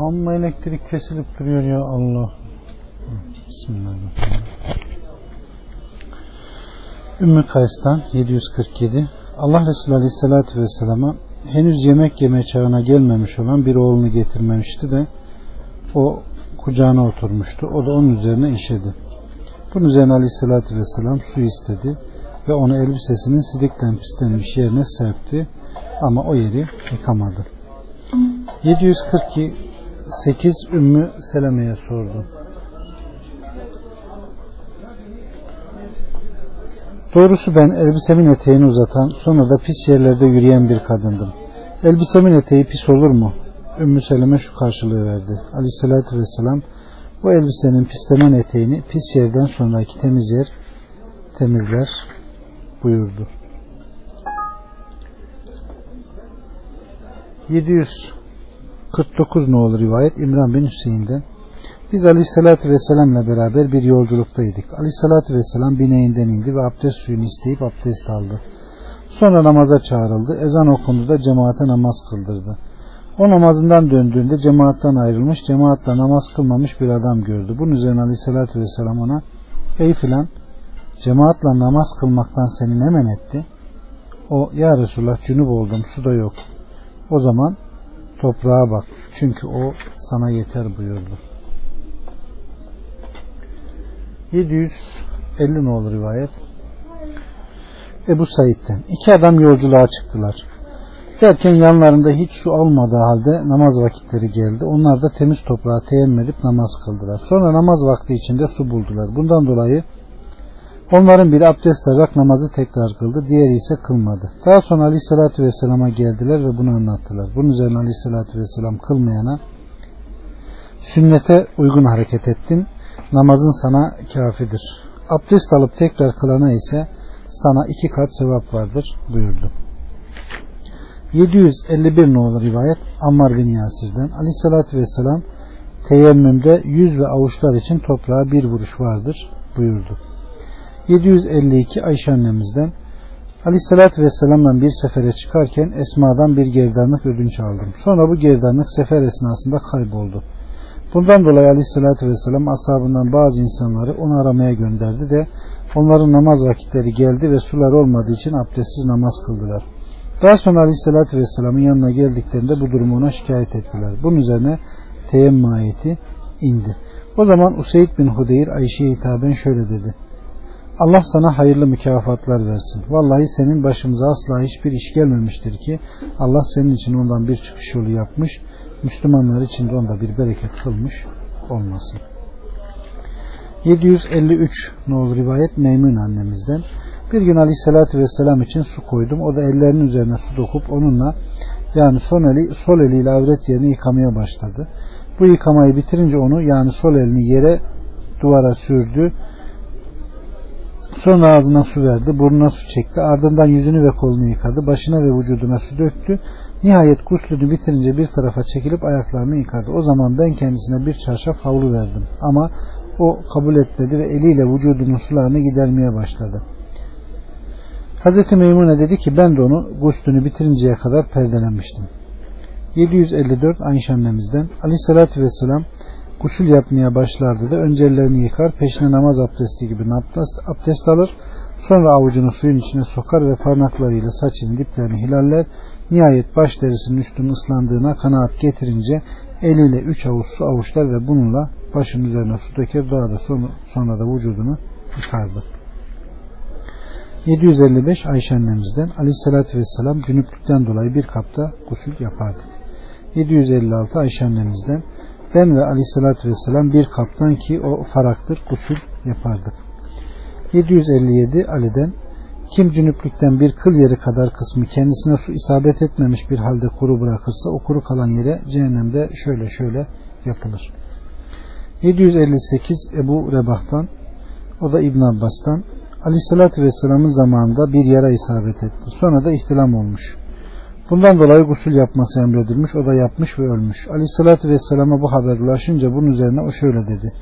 Amma elektrik kesilip duruyor ya Allah. Bismillahirrahmanirrahim. Ümmü Kays'tan 747 Allah Resulü Aleyhisselatü Vesselam'a henüz yemek yeme çağına gelmemiş olan bir oğlunu getirmemişti de o kucağına oturmuştu. O da onun üzerine işedi. Bunun üzerine Aleyhisselatü Vesselam su istedi ve onu elbisesinin sidikten pislenmiş yerine serpti ama o yeri yıkamadı. 8 Ümmü Seleme'ye sordu. Doğrusu ben elbisemin eteğini uzatan sonra da pis yerlerde yürüyen bir kadındım. Elbisemin eteği pis olur mu? Ümmü Seleme şu karşılığı verdi. Aleyhissalatü vesselam bu elbisenin pislenen eteğini pis yerden sonraki temiz yer temizler buyurdu. 700 49 nolu rivayet İmran bin Hüseyin'den biz Aleyhisselatü Vesselam'la beraber bir yolculuktaydık. Aleyhisselatü Vesselam bineğinden indi ve abdest suyunu isteyip abdest aldı. Sonra namaza çağrıldı. Ezan okundu da cemaate namaz kıldırdı. O namazından döndüğünde cemaatten ayrılmış, cemaatle namaz kılmamış bir adam gördü. Bunun üzerine Aleyhisselatü Vesselam ona ey filan cemaatle namaz kılmaktan seni ne men etti? O ya Resulullah cünüp oldum su da yok. O zaman toprağa bak çünkü o sana yeter buyurdu. 750 ne olur rivayet? Ebu Said'den. İki adam yolculuğa çıktılar. Derken yanlarında hiç su almadığı halde namaz vakitleri geldi. Onlar da temiz toprağa teyemmüm edip namaz kıldılar. Sonra namaz vakti içinde su buldular. Bundan dolayı onların biri abdest alarak namazı tekrar kıldı. Diğeri ise kılmadı. Daha sonra Aleyhisselatü Vesselam'a geldiler ve bunu anlattılar. Bunun üzerine Aleyhisselatü Vesselam kılmayana sünnete uygun hareket ettin namazın sana kafidir. Abdest alıp tekrar kılana ise sana iki kat sevap vardır buyurdu. 751 olur rivayet Ammar bin Yasir'den Aleyhissalatü Vesselam teyemmümde yüz ve avuçlar için toprağa bir vuruş vardır buyurdu. 752 Ayşe annemizden Aleyhissalatü Vesselam'dan bir sefere çıkarken Esma'dan bir gerdanlık ödünç aldım. Sonra bu gerdanlık sefer esnasında kayboldu. Bundan dolayı aleyhissalatü vesselam ashabından bazı insanları onu aramaya gönderdi de onların namaz vakitleri geldi ve sular olmadığı için abdestsiz namaz kıldılar. Daha sonra aleyhissalatü vesselamın yanına geldiklerinde bu durumu ona şikayet ettiler. Bunun üzerine teyemmü ayeti indi. O zaman Useyd bin Hudeyr Ayşe'ye hitaben şöyle dedi. Allah sana hayırlı mükafatlar versin. Vallahi senin başımıza asla hiçbir iş gelmemiştir ki Allah senin için ondan bir çıkış yolu yapmış Müslümanlar için de onda bir bereket kılmış olmasın. 753 nolu rivayet Meymun annemizden. Bir gün Aleyhisselatü Vesselam için su koydum. O da ellerinin üzerine su dokup onunla yani sol, eli, sol eliyle avret yerini yıkamaya başladı. Bu yıkamayı bitirince onu yani sol elini yere duvara sürdü. Sonra ağzına su verdi, burnuna su çekti, ardından yüzünü ve kolunu yıkadı, başına ve vücuduna su döktü. Nihayet guslünü bitirince bir tarafa çekilip ayaklarını yıkadı. O zaman ben kendisine bir çarşaf havlu verdim. Ama o kabul etmedi ve eliyle vücudunun sularını gidermeye başladı. Hazreti Meymune dedi ki ben de onu guslünü bitirinceye kadar perdelemiştim. 754 Ayşe annemizden Aleyhisselatü Vesselam gusül yapmaya başlardı da önce ellerini yıkar, peşine namaz abdesti gibi abdest alır, sonra avucunu suyun içine sokar ve parmaklarıyla saçının diplerini hilaller, nihayet baş derisinin üstünün ıslandığına kanaat getirince eliyle üç avuç su avuçlar ve bununla başın üzerine su döker, daha da sonra, sonra da vücudunu yıkardı. 755 Ayşe annemizden Aleyhisselatü Vesselam cünüplükten dolayı bir kapta gusül yapardı. 756 Ayşe annemizden ben ve aleyhissalatü vesselam bir kaptan ki o faraktır gusül yapardık. 757 Ali'den kim cünüplükten bir kıl yeri kadar kısmı kendisine su isabet etmemiş bir halde kuru bırakırsa o kuru kalan yere cehennemde şöyle şöyle yapılır. 758 Ebu Rebah'tan o da İbn Abbas'tan Aleyhisselatü Vesselam'ın zamanında bir yara isabet etti. Sonra da ihtilam olmuş. Bundan dolayı gusül yapması emredilmiş. O da yapmış ve ölmüş. Aleyhissalatü Vesselam'a bu haber ulaşınca bunun üzerine o şöyle dedi.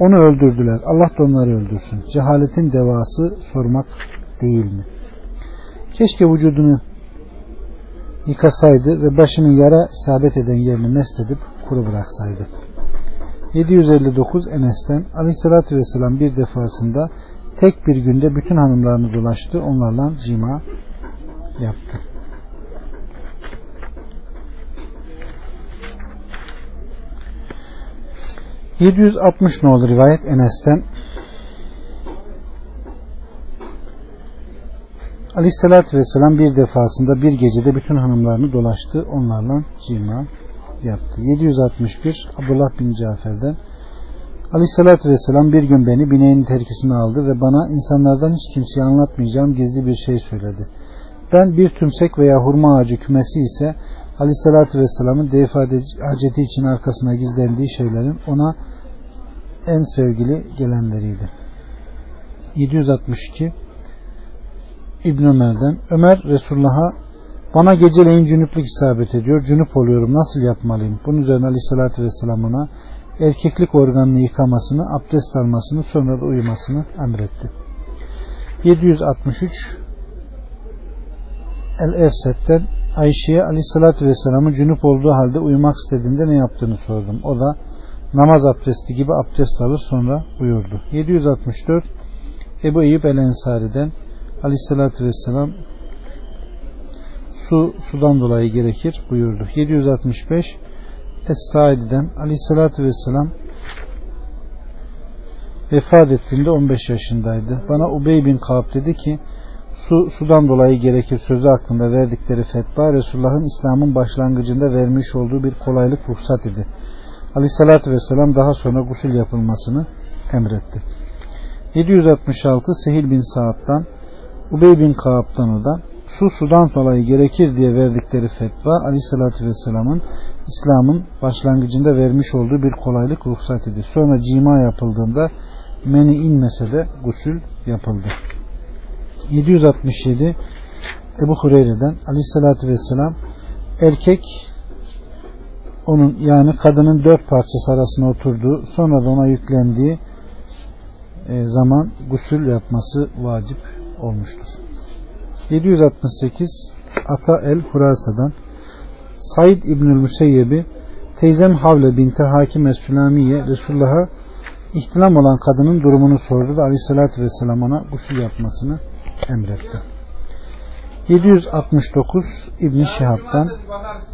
Onu öldürdüler. Allah da onları öldürsün. Cehaletin devası sormak değil mi? Keşke vücudunu yıkasaydı ve başının yara isabet eden yerini mest edip kuru bıraksaydı. 759 Enes'ten Aleyhisselatü Vesselam bir defasında tek bir günde bütün hanımlarını dolaştı. Onlarla cima yaptı. ...760 ne olur rivayet Enes'ten... Aleyhisselatü Vesselam bir defasında bir gecede bütün hanımlarını dolaştı. Onlarla cima yaptı. 761 Abdullah bin Cafer'den Aleyhisselatü Vesselam bir gün beni bineğin terkisine aldı ve bana insanlardan hiç kimseye anlatmayacağım gizli bir şey söyledi. Ben bir tümsek veya hurma ağacı kümesi ise Aleyhisselatü Vesselam'ın deyif haceti için arkasına gizlendiği şeylerin ona en sevgili gelenleriydi. 762 İbn Ömer'den Ömer Resulullah'a bana geceleyin cünüplük isabet ediyor. Cünüp oluyorum. Nasıl yapmalıyım? Bunun üzerine Aleyhisselatü Vesselam ona erkeklik organını yıkamasını, abdest almasını, sonra da uyumasını emretti. 763 El-Efset'ten Ayşe'ye Aleyhisselatü Vesselam'ın cünüp olduğu halde uyumak istediğinde ne yaptığını sordum. O da namaz abdesti gibi abdest alır sonra uyurdu. 764 Ebu Eyyub El-Ensari'den Aleyhisselatü Vesselam su sudan dolayı gerekir buyurdu. 765 Es-Saidi'den Aleyhisselatü Vesselam vefat ettiğinde 15 yaşındaydı. Bana Ubey bin Kaab dedi ki su sudan dolayı gerekir sözü hakkında verdikleri fetva Resulullah'ın İslam'ın başlangıcında vermiş olduğu bir kolaylık ruhsat idi. Aleyhissalatü vesselam daha sonra gusül yapılmasını emretti. 766 Sehil bin Sa'd'dan Ubey bin Kaab'dan o da su sudan dolayı gerekir diye verdikleri fetva Aleyhisselatü Vesselam'ın İslam'ın başlangıcında vermiş olduğu bir kolaylık ruhsat idi. Sonra cima yapıldığında meni inmese de gusül yapıldı. 767 Ebu Hureyre'den Aleyhisselatü Vesselam erkek onun yani kadının dört parçası arasına oturduğu sonra da ona yüklendiği e, zaman gusül yapması vacip olmuştur. 768 Ata el Hurasa'dan Said İbnül Müseyyeb'i teyzem Havle binti Hakim Es-Sülamiye Resulullah'a ihtilam olan kadının durumunu sordu da aleyhissalatü vesselam ona gusül yapmasını emretti. 769 İbn Şihab'dan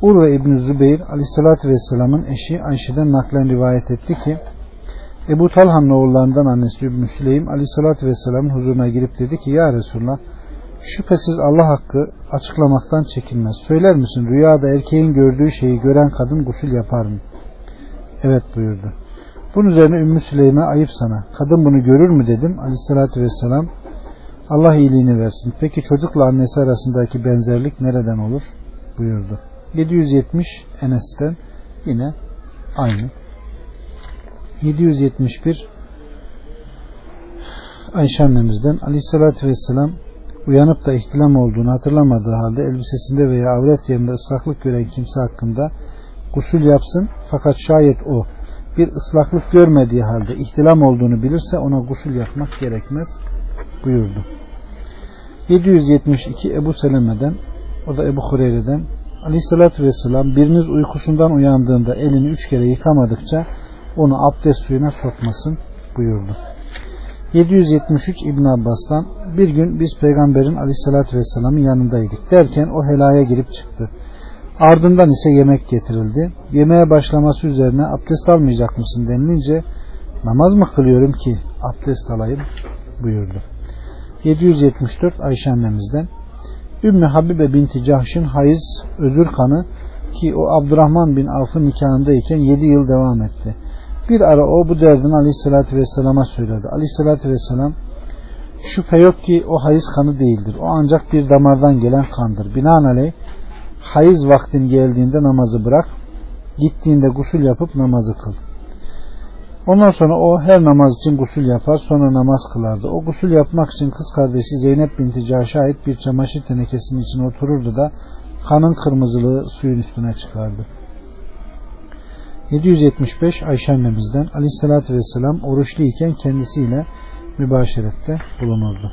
Urve İbn Zübeyir aleyhissalatü vesselamın eşi Ayşe'den naklen rivayet etti ki Ebu Talhan'ın oğullarından annesi İbn Süleym aleyhissalatü vesselamın huzuruna girip dedi ki Ya Resulullah şüphesiz Allah hakkı açıklamaktan çekinmez. Söyler misin rüyada erkeğin gördüğü şeyi gören kadın gusül yapar mı? Evet buyurdu. Bunun üzerine Ümmü Süleym'e ayıp sana. Kadın bunu görür mü dedim. Aleyhissalatü vesselam Allah iyiliğini versin. Peki çocukla annesi arasındaki benzerlik nereden olur? buyurdu. 770 Enes'ten yine aynı. 771 Ayşe annemizden Aleyhissalatü vesselam uyanıp da ihtilam olduğunu hatırlamadığı halde elbisesinde veya avret yerinde ıslaklık gören kimse hakkında gusül yapsın fakat şayet o bir ıslaklık görmediği halde ihtilam olduğunu bilirse ona gusül yapmak gerekmez buyurdu. 772 Ebu Seleme'den o da Ebu Hureyre'den Aleyhissalatü Vesselam biriniz uykusundan uyandığında elini üç kere yıkamadıkça onu abdest suyuna sokmasın buyurdu. 773 İbn Abbas'tan bir gün biz peygamberin aleyhissalatü vesselamın yanındaydık derken o helaya girip çıktı. Ardından ise yemek getirildi. Yemeğe başlaması üzerine abdest almayacak mısın denilince namaz mı kılıyorum ki abdest alayım buyurdu. 774 Ayşe annemizden Ümmü Habibe binti Cahş'ın hayız özür kanı ki o Abdurrahman bin Avf'ın nikahındayken 7 yıl devam etti. Bir ara o bu derdini aleyhissalatü vesselama söyledi. Aleyhissalatü vesselam şüphe yok ki o hayız kanı değildir. O ancak bir damardan gelen kandır. Binaenaleyh hayız vaktin geldiğinde namazı bırak. Gittiğinde gusül yapıp namazı kıl. Ondan sonra o her namaz için gusül yapar sonra namaz kılardı. O gusül yapmak için kız kardeşi Zeynep binti Caş'a ait bir çamaşır tenekesinin içine otururdu da kanın kırmızılığı suyun üstüne çıkardı. 775 Ayşe annemizden aleyhissalatü vesselam oruçlu iken kendisiyle mübaşerette bulunurdu.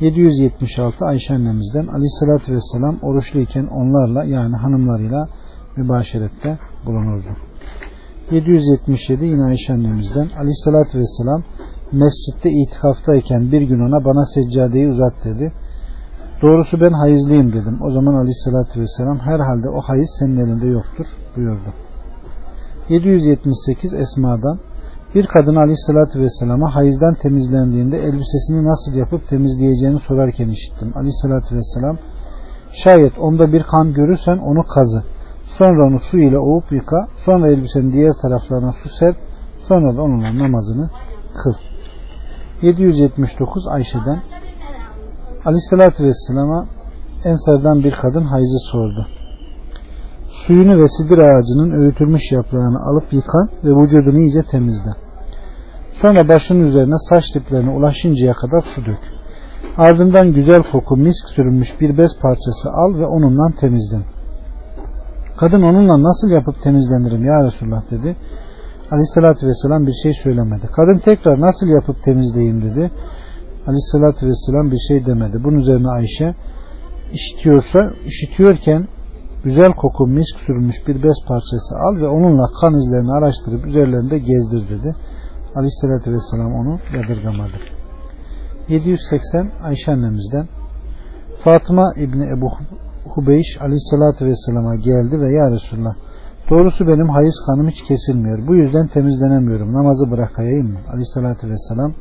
776 Ayşe annemizden aleyhissalatü vesselam oruçlu iken onlarla yani hanımlarıyla mübaşerette bulunurdu. 777 yine Ayşe annemizden Aleyhisselatü Vesselam mescitte itikaftayken bir gün ona bana seccadeyi uzat dedi. Doğrusu ben hayızlıyım dedim. O zaman Aleyhisselatü Vesselam herhalde o hayız senin elinde yoktur buyurdu. 778 Esma'dan bir kadın Aleyhisselatü Vesselam'a hayızdan temizlendiğinde elbisesini nasıl yapıp temizleyeceğini sorarken işittim. Aleyhisselatü Vesselam şayet onda bir kan görürsen onu kazı. Sonra onu su ile ovup yıka. Sonra elbisenin diğer taraflarına su serp. Sonra da onunla namazını kıl. 779 Ayşe'den Aleyhisselatü Vesselam'a Ensardan bir kadın hayızı sordu. Suyunu ve sidir ağacının öğütülmüş yaprağını alıp yıka ve vücudunu iyice temizle. Sonra başının üzerine saç diplerine ulaşıncaya kadar su dök. Ardından güzel koku misk sürülmüş bir bez parçası al ve onunla temizlen. Kadın onunla nasıl yapıp temizlenirim ya Resulullah dedi. Aleyhissalatü vesselam bir şey söylemedi. Kadın tekrar nasıl yapıp temizleyeyim dedi. Aleyhissalatü vesselam bir şey demedi. Bunun üzerine Ayşe işitiyorsa işitiyorken güzel koku misk sürülmüş bir bez parçası al ve onunla kan izlerini araştırıp üzerlerinde gezdir dedi. Aleyhissalatü vesselam onu yadırgamadı. 780 Ayşe annemizden Fatıma İbni Ebu Hubeyş aleyhissalatü vesselama geldi ve ya Resulullah doğrusu benim hayız kanım hiç kesilmiyor. Bu yüzden temizlenemiyorum. Namazı bırakayım mı? Aleyhissalatü vesselam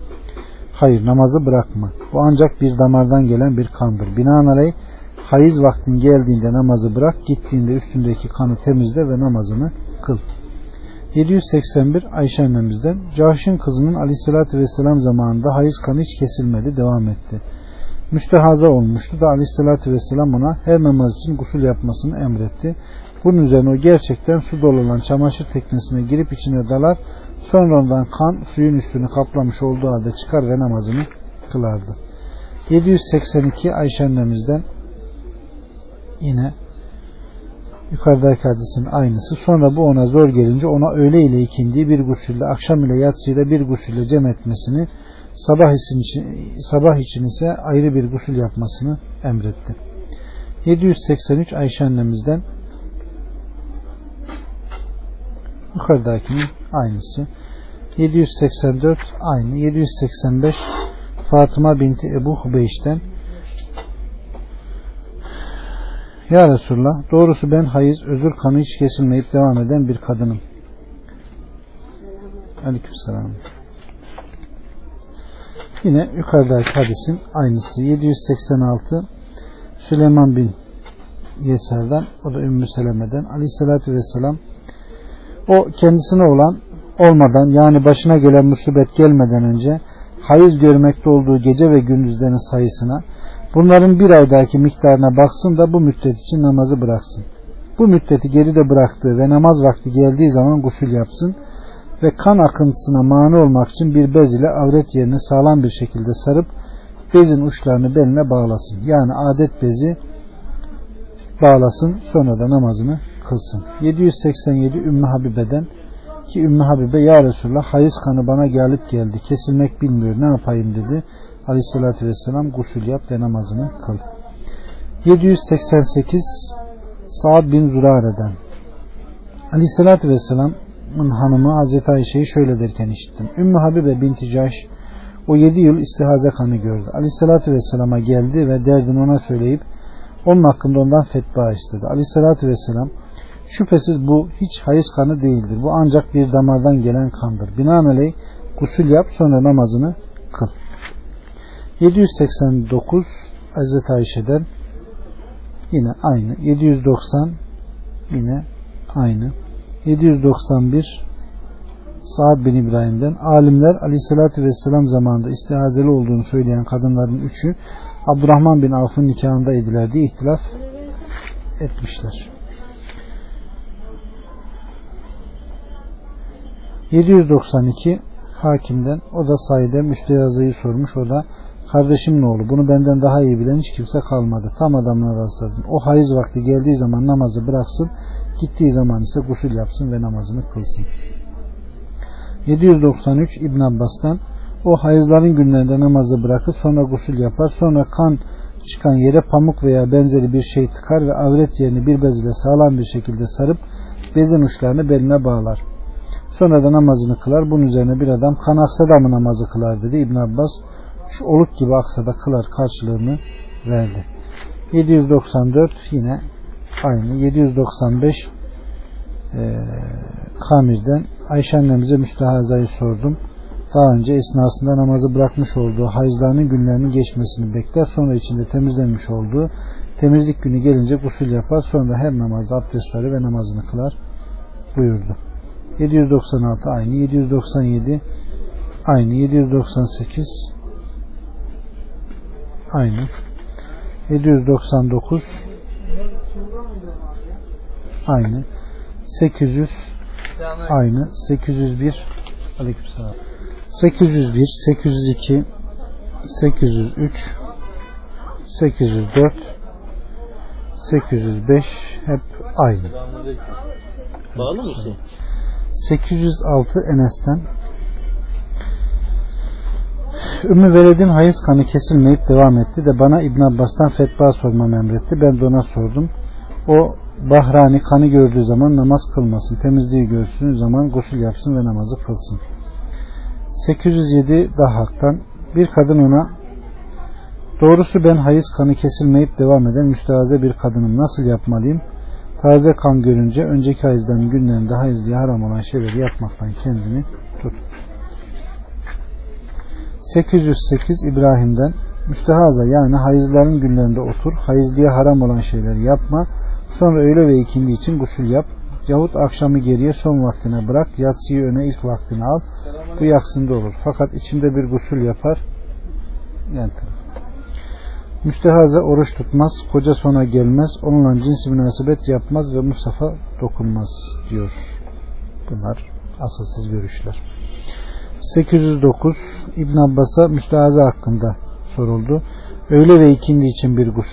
hayır namazı bırakma. Bu ancak bir damardan gelen bir kandır. Binaenaleyh hayız vaktin geldiğinde namazı bırak, gittiğinde üstündeki kanı temizle ve namazını kıl. 781 Ayşe annemizden Cahş'ın kızının aleyhissalatü vesselam zamanında hayız kanı hiç kesilmedi devam etti. Müstehaza olmuştu da aleyhissalatü vesselam ona her namaz için gusül yapmasını emretti. Bunun üzerine o gerçekten su dolu olan çamaşır teknesine girip içine dalar sonra ondan kan suyun üstünü kaplamış olduğu halde çıkar ve namazını kılardı. 782 Ayşe annemizden yine yukarıdaki hadisin aynısı. Sonra bu ona zor gelince ona öğle ile ikindiği bir gusülle, akşam ile yatsıyla bir gusülle cem etmesini, sabah için, sabah için ise ayrı bir gusül yapmasını emretti. 783 Ayşe annemizden yukarıdakinin aynısı. 784 aynı. 785 Fatıma binti Ebu Hubeyş'ten Ya Resulullah doğrusu ben hayız özür kanı hiç kesilmeyip devam eden bir kadınım. Aleykümselam. Yine yukarıdaki hadisin aynısı. 786 Süleyman bin Yeser'den o da Ümmü Seleme'den Aleyhisselatü Vesselam o kendisine olan olmadan yani başına gelen musibet gelmeden önce hayız görmekte olduğu gece ve gündüzlerin sayısına Bunların bir aydaki miktarına baksın da bu müddet için namazı bıraksın. Bu müddeti geride bıraktığı ve namaz vakti geldiği zaman gusül yapsın ve kan akıntısına mani olmak için bir bez ile avret yerini sağlam bir şekilde sarıp bezin uçlarını beline bağlasın. Yani adet bezi bağlasın sonra da namazını kılsın. 787 Ümmü Habibe'den ki Ümmü Habibe ya Resulullah hayız kanı bana gelip geldi kesilmek bilmiyor ne yapayım dedi. Aleyhissalatü vesselam gusül yap ve namazını kıl. 788 Sa'd bin Zürare'den Aleyhissalatü vesselamın hanımı Hazreti Ayşe'yi şöyle derken işittim. Ümmü Habibe binti Caş o yedi yıl istihaze kanı gördü. Aleyhissalatü vesselama geldi ve derdini ona söyleyip onun hakkında ondan fetva istedi. Aleyhissalatü vesselam şüphesiz bu hiç hayız kanı değildir. Bu ancak bir damardan gelen kandır. Binaenaleyh gusül yap sonra namazını kıl. 789 Hazreti Ayşe'den yine aynı. 790 yine aynı. 791 Saad bin İbrahim'den alimler aleyhissalatü vesselam zamanında istihazeli olduğunu söyleyen kadınların üçü Abdurrahman bin Avf'ın nikahında ediler diye ihtilaf etmişler. 792 hakimden o da sayede müstehazıyı sormuş o da Kardeşim ne oğlu bunu benden daha iyi bilen hiç kimse kalmadı. Tam adamına rastladın. O hayız vakti geldiği zaman namazı bıraksın. Gittiği zaman ise gusül yapsın ve namazını kılsın. 793 İbn Abbas'tan o hayızların günlerinde namazı bırakıp sonra gusül yapar. Sonra kan çıkan yere pamuk veya benzeri bir şey tıkar ve avret yerini bir bez ile sağlam bir şekilde sarıp bezin uçlarını beline bağlar. Sonra da namazını kılar. Bunun üzerine bir adam kan aksa mı namazı kılar dedi. İbn Abbas şu oluk gibi aksa da kılar karşılığını verdi. 794 yine aynı. 795 e, Kamir'den Ayşe annemize müstehazayı sordum. Daha önce esnasında namazı bırakmış olduğu hayızlarının günlerinin geçmesini bekler. Sonra içinde temizlenmiş olduğu temizlik günü gelince gusül yapar. Sonra her namazda abdestleri ve namazını kılar buyurdu. 796 aynı. 797 aynı. 798 aynı. 799 aynı. 800 aynı. 801 aleykümselam. 801 802 803 804 805 hep aynı. Bağlı mısın? 806 Enes'ten Ümmü Veled'in hayız kanı kesilmeyip devam etti de bana İbn Abbas'tan fetva sormam emretti. Ben de ona sordum. O Bahrani kanı gördüğü zaman namaz kılmasın. Temizliği görsün zaman gusül yapsın ve namazı kılsın. 807 Dahak'tan bir kadın ona doğrusu ben hayız kanı kesilmeyip devam eden müstehaze bir kadınım. Nasıl yapmalıyım? Taze kan görünce önceki hayızların günlerinde hayız diye haram olan şeyleri yapmaktan kendini tut. 808 İbrahim'den müstehaza yani hayızların günlerinde otur, hayız diye haram olan şeyleri yapma, sonra öğle ve ikindi için gusül yap, yahut akşamı geriye son vaktine bırak, yatsıyı öne ilk vaktine al, bu yaksında olur. Fakat içinde bir gusül yapar, yani Müstehaza oruç tutmaz, koca sona gelmez, onunla cins münasebet yapmaz ve Musaf'a dokunmaz diyor. Bunlar asılsız görüşler. 809 İbn Abbas'a müstehaza hakkında soruldu. Öğle ve ikindi için bir gusül